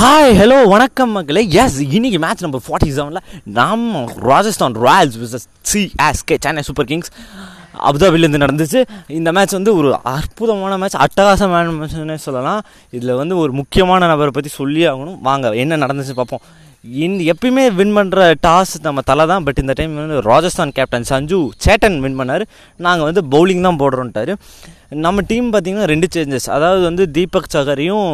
Hi hello வணக்கம் மக்களே. S இன்னைக்கு மேட்ச் நம்பர் ஃபார்ட்டி செவனில் நாம் Rajasthan Royals versus CSK Chennai Super Kings அபுதாபிலேருந்து நடந்துச்சு. இந்த மேட்ச் வந்து ஒரு அற்புதமான மேட்ச் அட்டகாசமான மேட்ச்னே சொல்லலாம். இதில் வந்து ஒரு முக்கியமான நபரை பற்றி சொல்லி ஆகணும். வாங்க என்ன நடந்துச்சு பார்ப்போம். இந்த எப்பயுமே வின் பண்ணுற டாஸ் நம்ம தலை தான். பட் இந்த டைம் வந்து Rajasthan captain Sanju Satan win பண்ணார். நாங்கள் வந்து பவுலிங் தான் போடுறோன்ட்டார் நம்ம டீம் பார்த்திங்கன்னா ரெண்டு சேஞ்சஸ் அதாவது வந்து தீபக் சகரையும்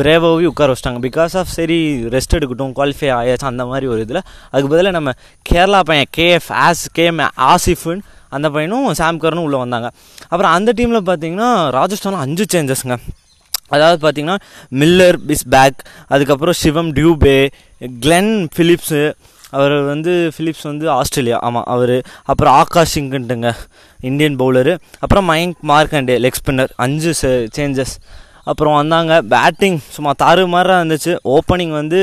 பிரேவாவையும் உட்கார வச்சிட்டாங்க. பிகாஸ் ஆஃப் சரி ரெஸ்ட் எடுக்கட்டும் குவாலிஃபை ஆயாச்சு அந்த மாதிரி ஒரு இதில். அதுக்கு பதிலாக நம்ம கேரளா பையன் கேஎஃப் ஆஸ் கேஎம் ஆசிஃபுன் அந்த பையனும் சாம் கரனும் உள்ளே வந்தாங்க. அப்புறம் அந்த டீமில் பார்த்தீங்கன்னா ராஜஸ்தானில் அஞ்சு சேஞ்சஸ்ங்க அதாவது பார்த்தீங்கன்னா மில்லர் பிஸ் பேக் அதுக்கப்புறம் சிவம் டியூபே கிளென் ஃபிலிப்ஸு அவர் வந்து ஃபிலிப்ஸ் வந்து ஆஸ்திரேலியா ஆமாம் அவர். அப்புறம் ஆகாஷ் சிங்குன்ட்டுங்க இந்தியன் பவுலரு அப்புறம் மயங்க் மார்க்கண்டே லெக் ஸ்பின்னர் அஞ்சு சேஞ்சஸ் அப்புறம் வந்தாங்க பேட்டிங் சும்மா தாறு மாதிரி இருந்துச்சு. ஓப்பனிங் வந்து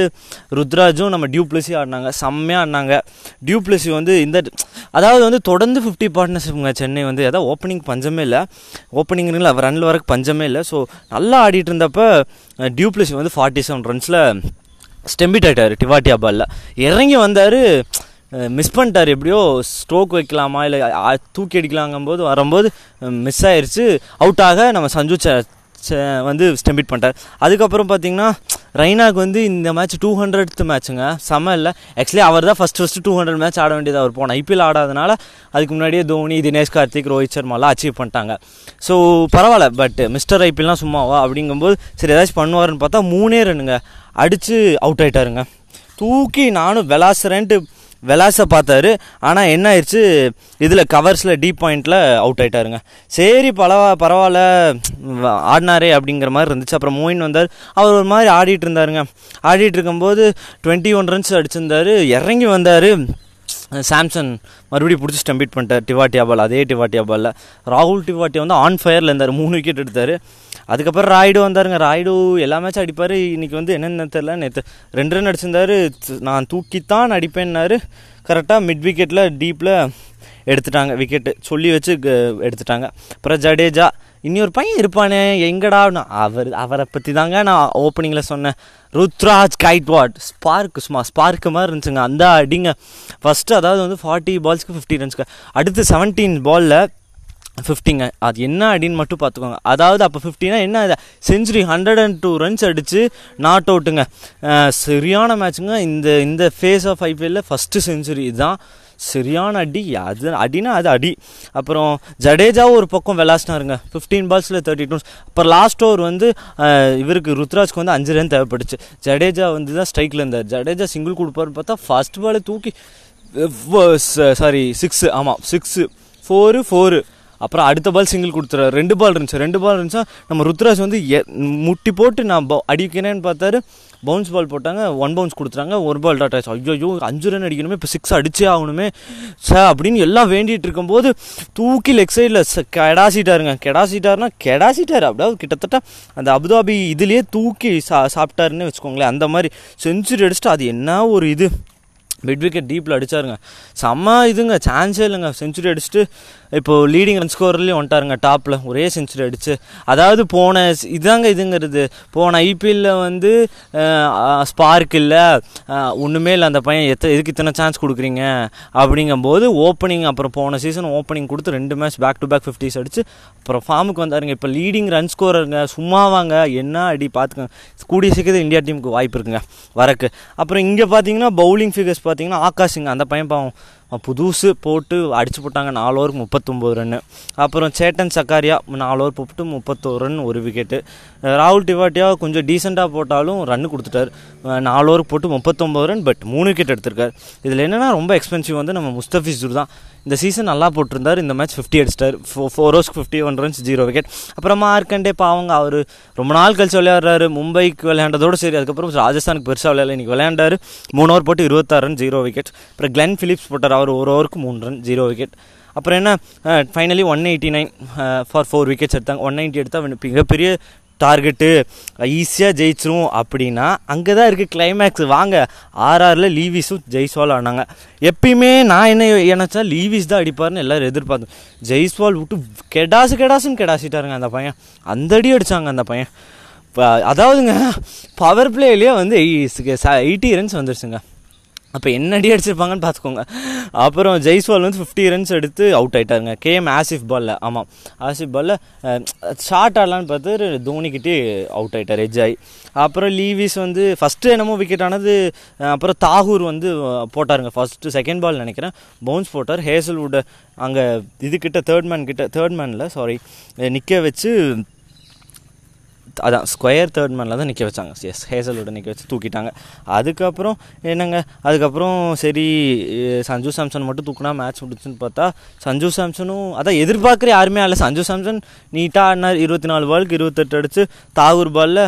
ருத்ராஜும் நம்ம டியூப்ளசி ஆடினாங்க செம்மையாக ஆடினாங்க. டியூப்ளசி வந்து இந்த அதாவது வந்து தொடர்ந்து ஃபிஃப்டி பார்ட்னர்ஷிப்ங்க சென்னை வந்து அதாவது ஓப்பனிங் பஞ்சமே இல்லை. ஓப்பனிங்ல ரன்னில் வரக்கு பஞ்சமே இல்லை. ஸோ நல்லா ஆடிட்டு இருந்தப்போ டியூப்ளசி வந்து ஃபார்ட்டி செவன் ரன்ஸில் ஸ்டெம்பிட் ஆகிட்டார் டிவாட்டியா பாலில் இறங்கி வந்தார் மிஸ் பண்ணிட்டார் எப்படியோ ஸ்ட்ரோக் வைக்கலாமா இல்லை தூக்கி அடிக்கலாங்கும்போது வரும்போது மிஸ் ஆயிடுச்சு அவுட் ஆக நம்ம சஞ்சு வந்து ஸ்டெம்பிட் பண்ணிட்டார். அதுக்கப்புறம் பார்த்தீங்கன்னா ரெய்னாக்கு வந்து இந்த மேட்ச் டூ ஹண்ட்ரட் மேட்ச்சுங்க செம இல்லை. ஆக்சுவலி அவர் தான் first first two hundred match ஆட வேண்டியது அவர் போன ஐபிஎல் ஆடாதனால அதுக்கு முன்னாடியே தோனி தினேஷ் கார்த்திக் ரோஹித் சர்மாலாம் அச்சீவ் பண்ணிட்டாங்க. ஸோ பரவாயில்ல பட் மிஸ்டர் ஐபிஎல்லாம் சும்மாவா? அப்படிங்கும்போது சரி ஏதாச்சும் பண்ணுவாருன்னு பார்த்தா மூணே ரன்னுங்க. அடித்து அவுட் ஆகிட்டாருங்க தூக்கி நானும் விளாசுறேன்ட்டு விளாச பார்த்தாரு. ஆனால் என்ன ஆயிடுச்சு இதில் கவர்ஸில் டீப் பாயிண்டில் அவுட் ஆகிட்டாருங்க சரி பரவா பரவாயில்ல ஆடினாரே அப்படிங்கிற மாதிரி இருந்துச்சு. அப்புறம் மோயின் வந்தார். அவர் ஒரு மாதிரி ஆடிட்டு இருந்தாருங்க. ஆடிட்டு இருக்கும்போது டுவெண்ட்டி ஒன் ரன்ஸ் அடிச்சிருந்தார். இறங்கி வந்தார். சாம்சன் மறுபடியும் பிடிச்சி ஸ்டம்பிட் பண்ணிட்டார். டிவாட்டியா பால் அதே டிவாட்டியா பாலில் ராகுல் டிவாட்டியா வந்து ஆன் ஃபயரில் இருந்தார். மூணு விக்கெட் எடுத்தார். அதுக்கப்புறம் ராய்டு வந்தாருங்க. ராய்டு எல்லா மேட்சும் அடிப்பார். இன்றைக்கி வந்து என்னென்ன தெரில நேற்று ரெண்டு ரன் அடிச்சிருந்தாரு. நான் தூக்கித்தான் அடிப்பேன்னாரு. கரெக்டாக மிட் விக்கெட்டில் டீப்பில் எடுத்துட்டாங்க. விக்கெட்டு சொல்லி வச்சு எடுத்துட்டாங்க. அப்புறம் ஜடேஜா இன்னொரு பையன் இருப்பானே எங்கடா? அவர் அவரை பற்றி தாங்க நான் ஓப்பனிங்கில் சொன்னேன். ருத்ராஜ் கைட்வாட். ஸ்பார்க் சும்மா ஸ்பார்க்கு மாதிரி இருந்துச்சுங்க. அந்த அடிங்க. ஃபஸ்ட்டு அதாவது வந்து ஃபார்ட்டி பால்ஸ்க்கு ஃபிஃப்டி ரன்ஸ்க்கு அடுத்து செவன்டீன் பாலில் ஃபிஃப்டிங்க அது என்ன அடின்னு மட்டும் பார்த்துக்கோங்க. அதாவது அப்போ ஃபிஃப்டினா என்ன century hundred and two runs அடித்து நாட் அவுட்டுங்க சரியான மேட்ச்சுங்க இந்த இந்த ஃபேஸ் ஆஃப் ஐபிஎல்லில் ஃபஸ்ட்டு செஞ்சுரி இதுதான். சரியான அடி. அது அடினா அது அடி. அப்புறம் ஜடேஜாவும் ஒரு பக்கம் விளாசினாருங்க. ஃபிஃப்டீன் பால்ஸில் தேர்ட்டி டூ அப்புறம் லாஸ்ட் ஓவர் வந்து இவருக்கு ருத்ராஜ்க்கு வந்து அஞ்சு ரன் தேவைப்பட்டுச்சு ஜடேஜா வந்து தான் ஸ்ட்ரைக்கில் இருந்தார். ஜடேஜா சிங்கிள் கொடுப்பாருன்னு பார்த்தா ஃபர்ஸ்ட் பாலை தூக்கி சாரி சிக்ஸு ஆமாம் சிக்ஸு ஃபோரு ஃபோரு அப்புறம் அடுத்த பால் சிங்கிள் கொடுத்துறாரு ரெண்டு பால் இருந்துச்சு. ரெண்டு பால் இருந்துச்சா நம்ம ருத்ராஜ் வந்து முட்டி போட்டு நான் அடிக்கிறேன்னு பார்த்தாரு. பவுன்ஸ் பால் போட்டாங்க. ஒன் பவுன்ஸ் கொடுத்துறாங்க ஒரு பால் டாட் ஆச்சு. ஐயோ அஞ்சு ரன் அடிக்கணுமே இப்போ சிக்ஸ் அடிச்சே ஆகணுமே. சார் அப்படின்னு எல்லாம் வேண்டிகிட்டு இருக்கும்போது தூக்கி லெக் சைடில் கெடாசிட்டாருங்க. கெடாசிட்டாருனா கெடாசிட்டார். அப்படியே கிட்டத்தட்ட அந்த அபுதாபி இதுலேயே தூக்கி சா சாப்பிட்டாருன்னு வச்சுக்கோங்களேன். அந்த மாதிரி செஞ்சுரி அடிச்சுட்டு அது என்ன ஒரு இது? மிட் விக்கெட் டீப்பில் அடித்தாருங்க செம்ம இதுங்க சான்ஸே இல்லைங்க. செஞ்சுரி அடிச்சுட்டு இப்போது லீடிங் ரன் ஸ்கோர்லேயும் வந்துட்டாருங்க டாப்பில் ஒரே செஞ்சுரி அடிச்சு. அதாவது போன இதாங்க இதுங்கிறது. போன ஐபிஎல்ல வந்து ஸ்பார்க் இல்லை. ஒன்றுமே இல்லை அந்த பையன் எத்த எதுக்கு இத்தனை சான்ஸ் கொடுக்குறீங்க? அப்படிங்கும்போது ஓப்பனிங் அப்புறம் போன சீசன் ஓப்பனிங் கொடுத்து ரெண்டு match back to back fifties அடிச்சு அப்புறம் ஃபார்முக்கு வந்தாருங்க. இப்போ லீடிங் ரன் ஸ்கோரருங்க சும்மாவாங்க. என்ன அடி பார்த்துக்கோங்க கூடிய சீக்கிரத்தில் இந்தியா டீமுக்கு வாய்ப்பு இருக்குங்க வரக்கு. அப்புறம் இங்கே பார்த்தீங்கன்னா பவுலிங் ஃபிகர்ஸ் பார்த்தீங்கன்னா ஆகாஷிங்க அந்த பையன் பாவம். புதுசு போட்டு அடிச்சு போட்டாங்க நாலு ஓவருக்கு முப்பத்தொம்போது ரன்னு அப்புறம் சேட்டன் சக்காரியா நாலு ஓவர் போட்டு முப்பத்தோரு ரன் ஒரு விக்கெட்டு ராகுல் டிவாட்டியா கொஞ்சம் டீசெண்டாக போட்டாலும் ரன் கொடுத்துட்டார். நாலு ஓவருக்கு போட்டு முப்பத்தொம்போது ரன் பட் மூணு விக்கெட் எடுத்திருக்காரு. இதில் என்னென்னா ரொம்ப எக்ஸ்பென்சிவ் வந்து நம்ம முஸ்தபிசூர் தான். இந்த சீசன் நல்லா போட்டிருந்தார். இந்த மேட்ச் ஃபிஃப்டி அடிச்சிட்டார். ஃபோ four ஓவர்ஸ்க்கு fifty one runs zero wicket அப்புறமா ஆர்கண்டே பாவங்க அவர் ரொம்ப நாள் கழிச்சு விளையாடுறாரு. மும்பைக்கு விளையாண்டதோடு சரி அதுக்கப்புறம் ராஜஸ்தானுக்கு பெருசாக விளையாடல. இன்றைக்கி விளையாண்டார். மூணு ஓவர் போட்டு இருபத்தாறு ரன் ஜீரோ விக்கெட் அப்புறம் கிளென் ஃபிலிப்ஸ் போட்டார் அவர் ஒரு ஓவருக்கு மூணு ரன் ஜீரோ விக்கெட் அப்புறம் என்ன? Finally one eighty nine for four wickets எடுத்தாங்க. ஒன் நைன்ட்டி எடுத்தால் மிகப்பெரிய டார்கெட்டு ஈஸியாக ஜெயிச்சிரும் அப்படின்னா அங்கே தான் இருக்குது கிளைமேக்ஸ் வாங்க ஆர்ஆரில் லீவிஸும் ஜெய்ஸ்வால் ஆனாங்க. எப்பயுமே நான் என்ன நினச்சா லீவிஸ் தான் அடிப்பார்னு எல்லோரும் எதிர்பார்த்தோம். ஜெய்ஸ்வால் விட்டு கெடாசு கெடாசுன்னு கெடாசிட்டாருங்க அந்த பையன். அந்த அடி அடித்தாங்க அந்த பையன். இப்போ அதாவதுங்க பவர் பிளேலேயே வந்து எயிட்டி ரன்ஸ் வந்துருச்சுங்க. அப்போ என்ன அடி அடிச்சிருப்பாங்கன்னு பார்த்துக்கோங்க அப்புறம் ஜெய்ஸ்வால் வந்து ஃபிஃப்டி ரன்ஸ் எடுத்து அவுட் ஆயிட்டாருங்க. கேஎம் ஆசிஃப் பாலில் ஆமாம் ஆசிஃப் பாலில் ஷார்ட் ஆடலான்னு பார்த்து தோனிக்கிட்டே அவுட் ஆயிட்டார் எஜ் ஆகி அப்புறம் லீவிஸ் வந்து ஃபஸ்ட்டு என்னமோ விக்கெட் ஆனது அப்புறம் தாகூர் வந்து போட்டாருங்க. ஃபஸ்ட்டு செகண்ட் பால் நினைக்கிறேன். பவுன்ஸ் போட்டார். ஹேசல்வுட் அங்கே இதுக்கிட்ட தேர்ட் மேன் கிட்ட தேர்ட் மேனில் சாரி நிற்க வச்சு அதான் ஸ்கொயர் தேர்ட் மேனில் தான் நிற்க வச்சாங்க. எஸ் ஹேசலோட நிற்க வச்சு தூக்கிட்டாங்க. அதுக்கப்புறம் என்னங்க? அதுக்கப்புறம் சரி சஞ்சு சாம்சன் மட்டும் தூக்குனா மேட்ச் முடிச்சுன்னு பார்த்தா சஞ்சு சாம்சனும் அதான் எதிர்பார்க்குற யாருமே ஆடல சஞ்சு சாம்சன் நீட்டாக ஆடினார் இருபத்தி நாலு பாலுக்கு இருபத்தெட்டு அடிச்சு தாகூர் பாலில்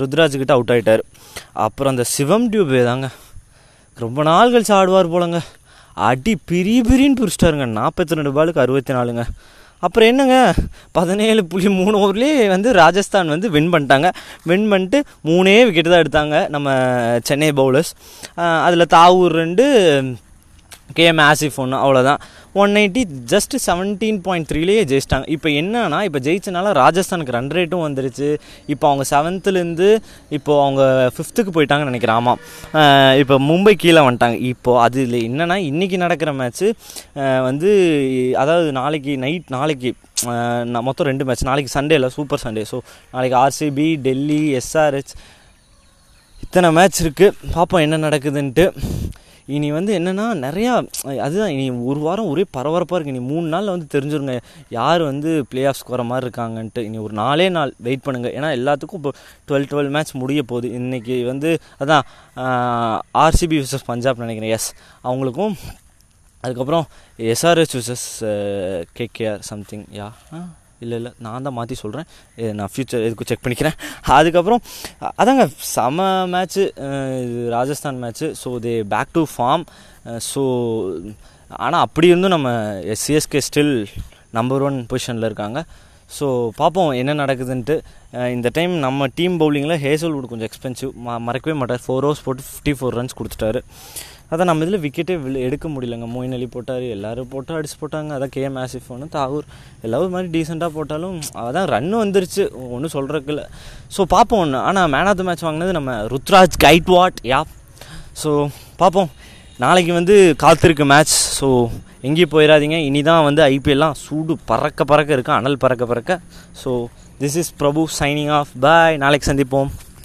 ருத்ராஜ்கிட்ட அவுட் ஆகிட்டார் அப்புறம் அந்த சிவம் டியூபே தாங்க. ரொம்ப நாள் கழிச்சு ஆடுவார் போலங்க. அடி பிரி பிரின்னு பிரிச்சிட்டாருங்க. நாற்பத்தி ரெண்டு பாலுக்கு அறுபத்தி நாலுங்க. அப்புறம் என்னங்க? பதினேழு புள்ளி மூணு ஓவர்லேயே வந்து ராஜஸ்தான் வந்து வின் பண்ணிட்டாங்க. வின் பண்ணிட்டு மூணே விக்கெட்டு தான் எடுத்தாங்க நம்ம சென்னை பவுலர்ஸ் அதில் தாவூர் ரெண்டு கேஎம் ஆசிஃப் ஒன்று அவ்வளோதான் one eighty just seventeen point த்ரீலேயே ஜெயிச்சிட்டாங்க. இப்போ என்னன்னா இப்போ ஜெயிச்சனால ராஜஸ்தானுக்கு ரன் ரேட்டும் வந்துருச்சு. இப்போ அவங்க செவன்த்துலேருந்து இப்போ அவங்க ஃபிஃப்த்துக்கு போயிட்டாங்கன்னு நினைக்கிறேன். ஆமாம் இப்போ மும்பை கீழே வந்துட்டாங்க. இப்போது அது இல்லை என்னன்னா இன்றைக்கி நடக்கிற மேட்ச்சு வந்து அதாவது நாளைக்கு நைட் நாளைக்கு நான் மொத்தம் ரெண்டு மேட்ச் நாளைக்கு சண்டே இல்லை சூப்பர் சண்டே ஸோ நாளைக்கு ஆர்சிபி டெல்லி எஸ்ஆர்ஹெச் இத்தனை மேட்ச் இருக்குது பார்ப்போம் என்ன நடக்குதுன்ட்டு. இனி வந்து என்னென்னா நிறையா அதுதான் இனி ஒரு வாரம் ஒரே பரபரப்பாக இருக்குது இனி மூணு நாளில் வந்து தெரிஞ்சிருங்க யார் வந்து பிளே ஆஃப்ஸ்க்கு வர மாதிரி இருக்காங்கன்ட்டு. இனி ஒரு நாலே நாள் வெயிட் பண்ணுங்கள் ஏன்னா எல்லாத்துக்கும் இப்போ டுவெல் டுவெல் மேட்ச் முடிய போகுது. இன்றைக்கி வந்து அதான் ஆர்சிபி விசஸ் பஞ்சாப் நினைக்கிறேன். எஸ் அவங்களுக்கும் அதுக்கப்புறம் SRS versus KKR something ya இல்லை இல்லை நான் தான் மாற்றி சொல்கிறேன் நான் ஃப்யூச்சர் எதுக்கு செக் பண்ணிக்கிறேன். அதுக்கப்புறம் அதாங்க செம மேட்ச்சு இது Rajasthan match so they back to form so ஆனால் அப்படி இருந்தும் நம்ம சிஎஸ்கே ஸ்டில் நம்பர் ஒன் பொசிஷனில் இருக்காங்க. ஸோ பார்ப்போம் என்ன நடக்குதுன்ட்டு. இந்த டைம் நம்ம டீம் பவுலிங்கில் ஹேசல்வுட் கொஞ்சம் எக்ஸ்பென்சிவ் ம மறக்கவே மாட்டார். ஃபோர் ஹவர்ஸ் போட்டு ஃபிஃப்டி ஃபோர் ரன்ஸ் கொடுத்துட்டாரு. அதான் நம்ம இதில் விக்கெட்டே எடுக்க முடியலங்க. மோயின் அலி போட்டார் எல்லாரும் போட்டு அடிச்சு போட்டாங்க. அதான் கேஎம் ஆசிஃப் ஒன்று தாகூர் எல்லாரும் மாதிரி டீசெண்டாக போட்டாலும் அதான் ரன்னும் வந்துருச்சு. ஒன்றும் சொல்கிறதுக்கு இல்லை. ஸோ பார்ப்போம் ஒன்று ஆனால் மேன் ஆஃப் த மேட்ச் வாங்கினது நம்ம ருத்ராஜ் கைட்வாட். யா. ஸோ பார்ப்போம் நாளைக்கு வந்து காத்திருக்கு மேட்ச் ஸோ எங்கேயும் போயிடாதீங்க இனி தான் வந்து ஐபிஎல்லாம் சூடு பறக்க பறக்க இருக்கு. அனல் பறக்க பறக்க. So this is Prabhu signing off bye நாளைக்கு சந்திப்போம்.